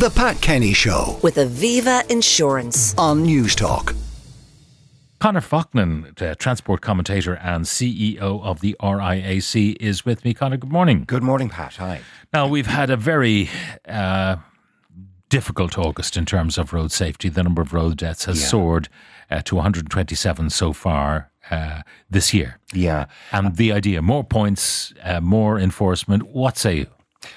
The Pat Kenny Show with Aviva Insurance. on Newstalk. Conor Faulkner, the transport commentator and CEO of the RIAC, is with me. Conor, good morning. Good morning, Pat. Hi. Now, we've had a very uh, difficult August in terms of road safety. The number of road deaths has Yeah. soared uh, to 127 so far uh, this year. Yeah. And the idea more points, uh, more enforcement. What say you?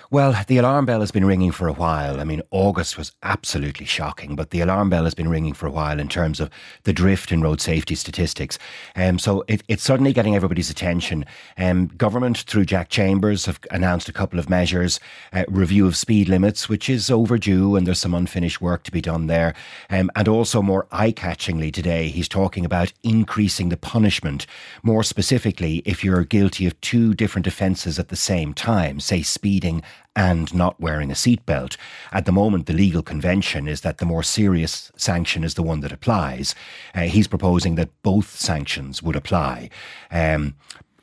Well, the alarm bell has been ringing for a while. I mean, August was absolutely shocking, but the alarm bell has been ringing for a while in terms of the drift in road safety statistics. Um, so it, it's suddenly getting everybody's attention. Um, government, through Jack Chambers, have announced a couple of measures. Uh, review of speed limits, which is overdue, and there's some unfinished work to be done there. Um, and also, more eye-catchingly today, he's talking about increasing the punishment. More specifically, if you're guilty of two different offences at the same time, say speeding and not wearing a seatbelt. At the moment, the legal convention is that the more serious sanction is the one that applies. Uh, he's proposing that both sanctions would apply. Um,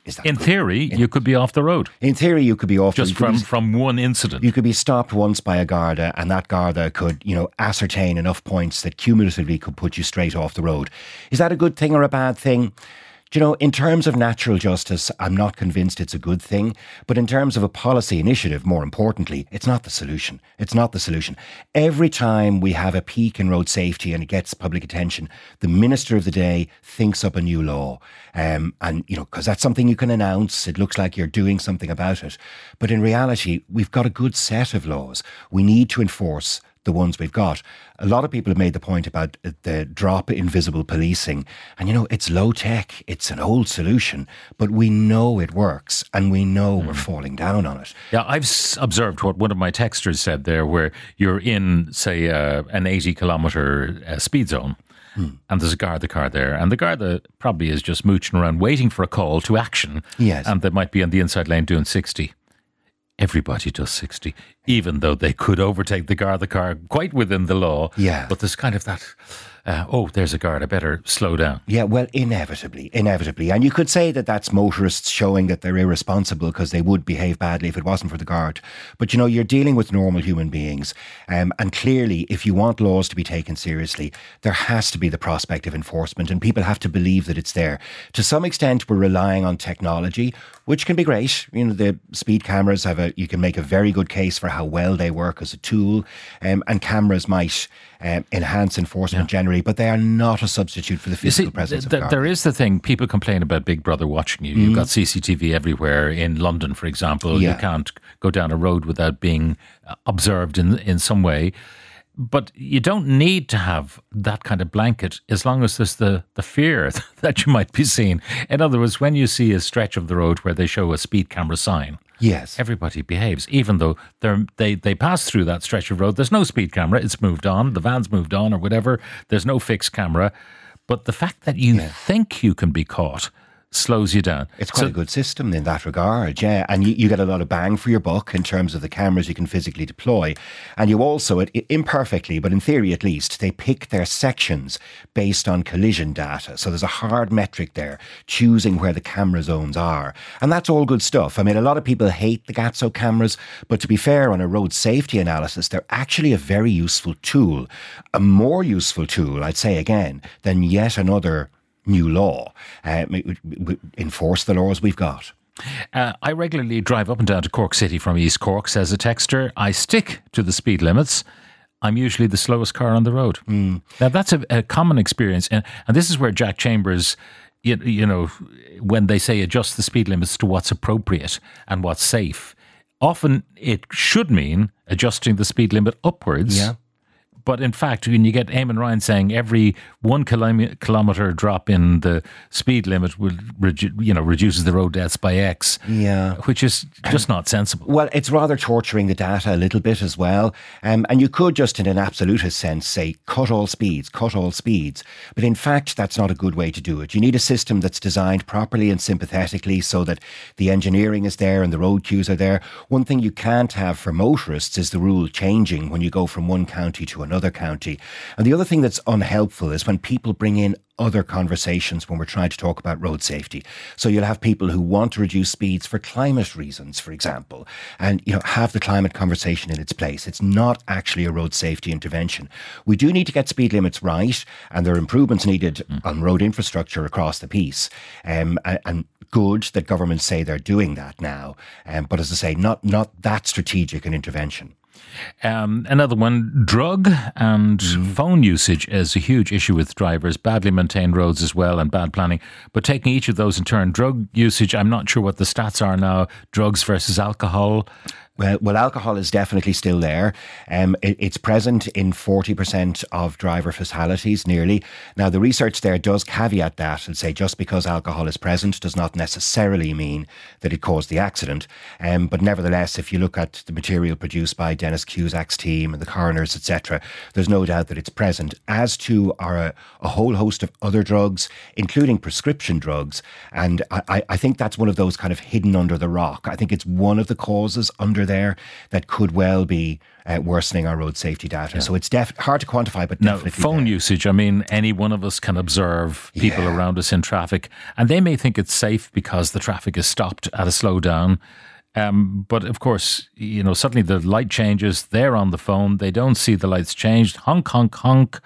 is that In good? theory, you could be off the road In theory, you could be off just from, be- from one incident. you could be stopped once by a Garda, and that Garda could, you know, ascertain enough points that cumulatively could put you straight off the road. Is that a good thing or a bad thing? Do you know, in terms of natural justice, I'm not convinced it's a good thing. But in terms of a policy initiative, more importantly, it's not the solution. It's not the solution. Every time we have a peak in road safety and it gets public attention, the minister of the day thinks up a new law. Um, and, you know, because that's something you can announce. It looks like you're doing something about it. But in reality, we've got a good set of laws. We need to enforce the ones we've got. A lot of people have made the point about the drop in visible policing. And, you know, it's low tech, it's an old solution, but we know it works and we know we're falling down on it. Yeah, I've s- observed what one of my texters said there, where you're in, say, uh, an 80 kilometre uh, speed zone. And there's a Garda car there, and the Garda probably is just mooching around waiting for a call to action. Yes. And they might be on the inside lane doing 60. Everybody does 60, even though they could overtake the Garda car quite within the law. Yeah. But there's kind of that, uh, oh, there's a guard, I better slow down. Yeah, well, inevitably, inevitably. And you could say that that's motorists showing that they're irresponsible because they would behave badly if it wasn't for the guard. But you know, you're dealing with normal human beings. Um, and clearly, if you want laws to be taken seriously, there has to be the prospect of enforcement and people have to believe that it's there. To some extent, we're relying on technology, which can be great. You know, the speed cameras have a, you can make a very good case for how well they work as a tool. Um, and cameras might um, enhance enforcement generally, but they are not a substitute for the You see, physical presence th- of th- there guards. the thing people complain about Big Brother watching you. You've got CCTV everywhere in London, for example. You can't go down a road without being uh, observed in in some way. But you don't need to have that kind of blanket as long as there's the, the fear that you might be seen. In other words, when you see a stretch of the road where they show a speed camera sign, Yes. everybody behaves, even though they're, they they pass through that stretch of road. There's no speed camera; it's moved on. The van's moved on, or whatever. There's no fixed camera, but the fact that you think you can be caught slows you down. It's quite So- a good system in that regard, yeah. And you, you get a lot of bang for your buck in terms of the cameras you can physically deploy. And you also, it, imperfectly, but in theory at least, they pick their sections based on collision data. So there's a hard metric there, choosing where the camera zones are. And that's all good stuff. I mean, a lot of people hate the GATSO cameras, but to be fair, on a road safety analysis, they're actually a very useful tool. A more useful tool, I'd say again, than yet another new law. Uh, enforce the laws we've got. Uh, I regularly drive up and down to Cork City from East Cork, says a texter. I stick to the speed limits. I'm usually the slowest car on the road. Now, that's a, a common experience. And, and this is where Jack Chambers, you, you know, when they say adjust the speed limits to what's appropriate and what's safe, often it should mean adjusting the speed limit upwards. Yeah. But in fact, when you get Eamon Ryan saying every one kilometre drop in the speed limit will, redu- you know, reduces the road deaths by X, Yeah. which is just not sensible. Well, it's rather torturing the data a little bit as well. Um, and you could just, in an absolutist sense, say cut all speeds, cut all speeds. But in fact, that's not a good way to do it. You need a system that's designed properly and sympathetically so that the engineering is there and the road cues are there. One thing you can't have for motorists is the rule changing when you go from one county to another. Another county. And the other thing that's unhelpful is when people bring in other conversations when we're trying to talk about road safety. So you'll have people who want to reduce speeds for climate reasons, for example, and you know have the climate conversation in its place. It's not actually a road safety intervention. We do need to get speed limits right, and there are improvements needed mm. on road infrastructure across the piece. Um, and, and good that governments say they're doing that now. Um, but as I say, not not that strategic an intervention. Um, another one, drug and mm. phone usage is a huge issue with drivers, badly maintained roads as well, and bad planning. But taking each of those in turn, drug usage, I'm not sure what the stats are now, drugs versus alcohol. Well, well, alcohol is definitely still there. Um, it, it's present in 40% of driver fatalities, nearly. Now, the research there does caveat that and say just because alcohol is present does not necessarily mean that it caused the accident. Um, but nevertheless, if you look at the material produced by Denis Cusack's team and the coroners, etc., there's no doubt that it's present, as to are a, a whole host of other drugs, including prescription drugs. And I, I think that's one of those kind of hidden under the rock. I think it's one of the causes under there that could well be uh, worsening our road safety data. Yeah. So it's def- hard to quantify, but now, definitely phone there. usage. I mean, any one of us can observe people yeah. around us in traffic, and they may think it's safe because the traffic is stopped at a slowdown. Um, but of course, you know, suddenly the light changes. They're on the phone. They don't see the lights changed. Honk, honk, honk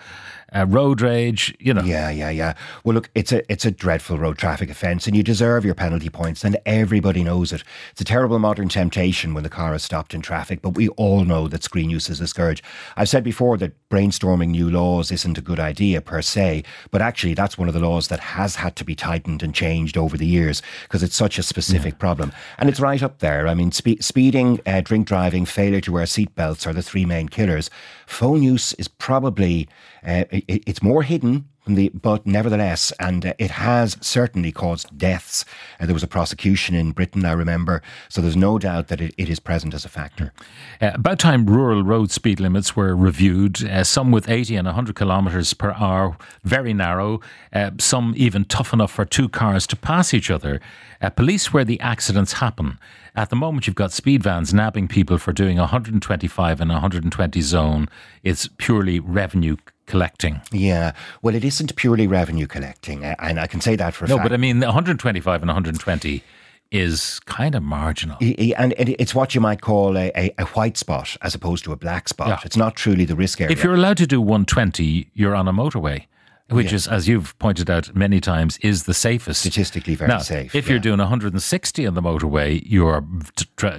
uh, road rage, you know. Yeah, yeah, yeah. Well, look, it's a it's a dreadful road traffic offence, and you deserve your penalty points, and everybody knows it. It's a terrible modern temptation when the car is stopped in traffic, but we all know that screen use is a scourge. I've said before that brainstorming new laws isn't a good idea per se, but actually that's one of the laws that has had to be tightened and changed over the years because it's such a specific yeah. problem, and it's right up there. I mean, spe- speeding, uh, drink driving, failure to wear seatbelts are the three main killers. Phone use is probably uh, it's more hidden the, but nevertheless, and uh, it has certainly caused deaths. Uh, there was a prosecution in Britain, I remember, so there's no doubt that it, it is present as a factor. Uh, about time rural road speed limits were reviewed, uh, some with 80 and 100 kilometres per hour, very narrow, uh, some even tough enough for two cars to pass each other. Uh, police where the accidents happen. At the moment, you've got speed vans nabbing people for doing 125 and 120 zone. It's purely revenue collecting. Yeah, well, it isn't purely revenue collecting, and I can say that for no, fact. but I mean, 125 and 120 is kind of marginal. And it's what you might call a, a, a white spot as opposed to a black spot. Yeah. It's not truly the risk area. If you're allowed to do 120, you're on a motorway. Which yeah. is, as you've pointed out many times, is the safest. Statistically very now, safe. If yeah. you're doing 160 on the motorway, you're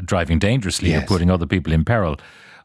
driving dangerously. Yes. You're putting other people in peril.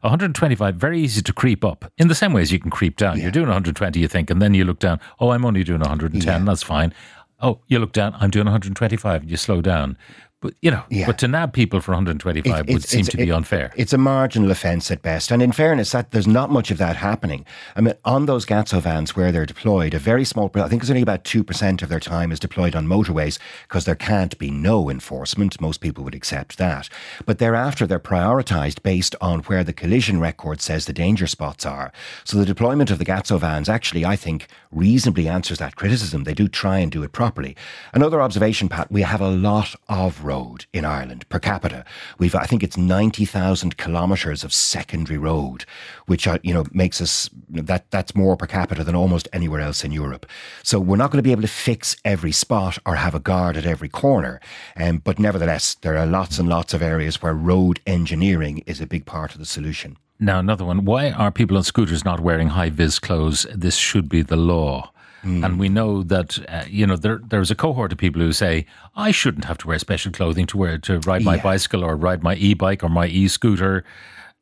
125, very easy to creep up in the same way as you can creep down. Yeah. You're doing 120, you think, and then you look down, oh, I'm only doing 110, yeah. that's fine. Oh, you look down, I'm doing 125, and you slow down. But you know, yeah. but to nab people for 125 it, would seem to be it, unfair. It's a marginal offence at best, and in fairness, that there's not much of that happening. I mean, on those Gatso vans where they're deployed, a very small, I think it's only about two percent of their time is deployed on motorways because there can't be no enforcement. Most people would accept that, but thereafter they're prioritised based on where the collision record says the danger spots are. So the deployment of the Gatso vans actually, I think, reasonably answers that criticism. They do try and do it properly. Another observation, Pat, we have a lot of road in Ireland per capita. We've, I think it's 90,000 kilometres of secondary road, which, are, you know, makes us, that that's more per capita than almost anywhere else in Europe. So we're not going to be able to fix every spot or have a guard at every corner. Um, but nevertheless, there are lots and lots of areas where road engineering is a big part of the solution. Now, another one. Why are people on scooters not wearing high vis clothes? This should be the law. Mm. And we know that uh, you know there there's a cohort of people who say I shouldn't have to wear special clothing to wear to ride my yeah. bicycle or ride my e-bike or my e-scooter,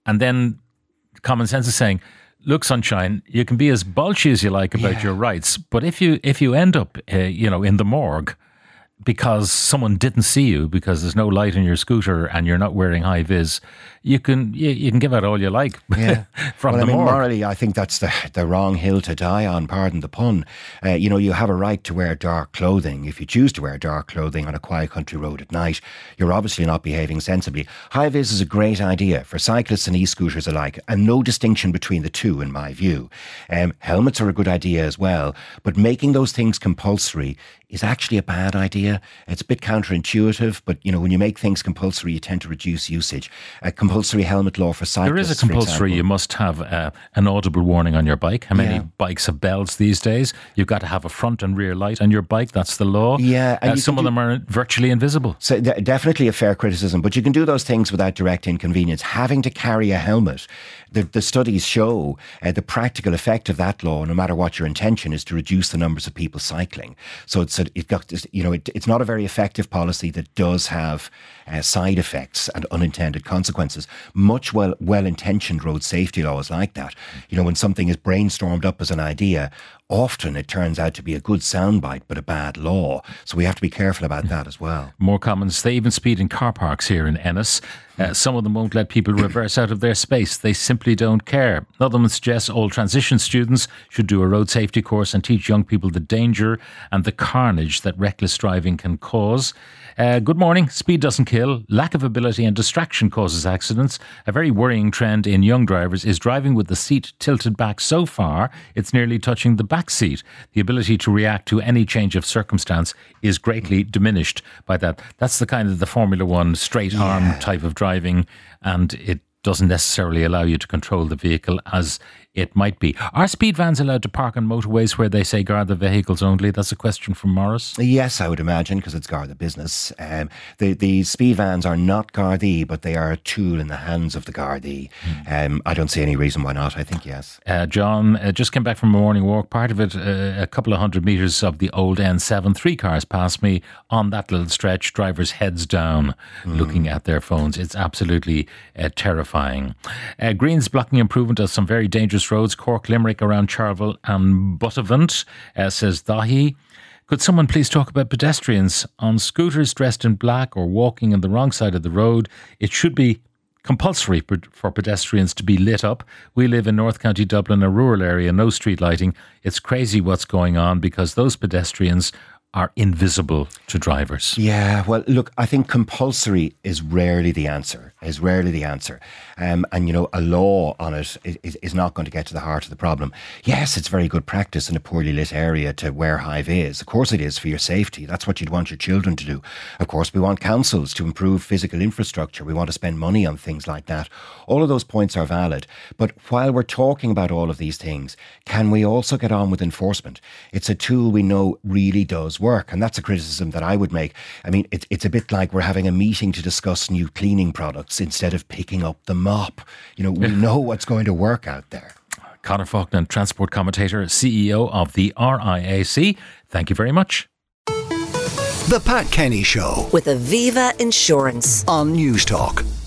and then common sense is saying, look, sunshine, you can be as bulgy as you like about yeah. your rights, but if you if you end up uh, you know in the morgue because someone didn't see you because there's no light in your scooter and you're not wearing high vis, you can you, you can give out all you like yeah. from well, the I mean, morgue. morally, I think that's the the wrong hill to die on. Pardon the pun. Uh, you know, you have a right to wear dark clothing. If you choose to wear dark clothing on a quiet country road at night, you're obviously not behaving sensibly. High vis is a great idea for cyclists and e-scooters alike, and no distinction between the two, in my view. Um, helmets are a good idea as well, but making those things compulsory is actually a bad idea. It's a bit counterintuitive, but you know, when you make things compulsory, you tend to reduce usage. A compulsory helmet law for cyclists. There is a compulsory. You must have uh, an audible warning on your bike. How many Yeah. bikes have bells these days? You've got to have a front and rear light on your bike. That's the law. Yeah, and Uh, some of do- them are virtually invisible. So de- definitely a fair criticism, but you can do those things without direct inconvenience. Having to carry a helmet, the, the studies show uh, the practical effect of that law, no matter what your intention, is to reduce the numbers of people cycling. So it's a, it got you know it, it's not a very effective policy that does have uh, side effects and unintended consequences. Much well well intentioned road safety laws like that, you know, when something is brainstormed up as an idea. Often it turns out to be a good soundbite, but a bad law. So we have to be careful about that as well. More comments. They even speed in car parks here in Ennis. Uh, some of them won't let people reverse out of their space. They simply don't care. Another one suggests all transition students should do a road safety course and teach young people the danger and the carnage that reckless driving can cause. Uh, good morning. Speed doesn't kill. Lack of ability and distraction causes accidents. A very worrying trend in young drivers is driving with the seat tilted back so far it's nearly touching the back seat. The ability to react to any change of circumstance is greatly diminished by that. That's the kind of the Formula One straight arm type of driving, and it doesn't necessarily allow you to control the vehicle as it might be. Are speed vans allowed to park on motorways where they say Garda vehicles only? That's a question from Morris. Yes, I would imagine, because it's Garda business. Um, the, the speed vans are not Gardaí, but they are a tool in the hands of the Gardaí. Um, I don't see any reason why not. I think yes. Uh, John uh, just came back from a morning walk. Part of it, uh, a couple of hundred meters of the old N7. Three cars passed me on that little stretch, drivers' heads down, looking at their phones. It's absolutely uh, terrifying. Uh, Greens blocking improvement of some very dangerous roads, Cork, Limerick, around Charleville and Buttevant, uh, says Dahi. Could someone please talk about pedestrians on scooters dressed in black or walking on the wrong side of the road? It should be compulsory for pedestrians to be lit up. We live in North County Dublin, a rural area, no street lighting. It's crazy what's going on because those pedestrians are invisible to drivers. Yeah, well, look, I think compulsory is rarely the answer. Is rarely the answer, um, and you know, a law on it is, is not going to get to the heart of the problem. Yes, it's very good practice in a poorly lit area to wear high vis. Of course, it is for your safety. That's what you'd want your children to do. Of course, we want councils to improve physical infrastructure. We want to spend money on things like that. All of those points are valid. But while we're talking about all of these things, can we also get on with enforcement? It's a tool we know really does work, and that's a criticism that I would make. I mean, it's it's a bit like we're having a meeting to discuss new cleaning products instead of picking up the mop. You know, we know what's going to work out there. Conor Faulkner, transport commentator, CEO of the RIAC. Thank you very much. The Pat Kenny Show with Aviva Insurance. on Newstalk.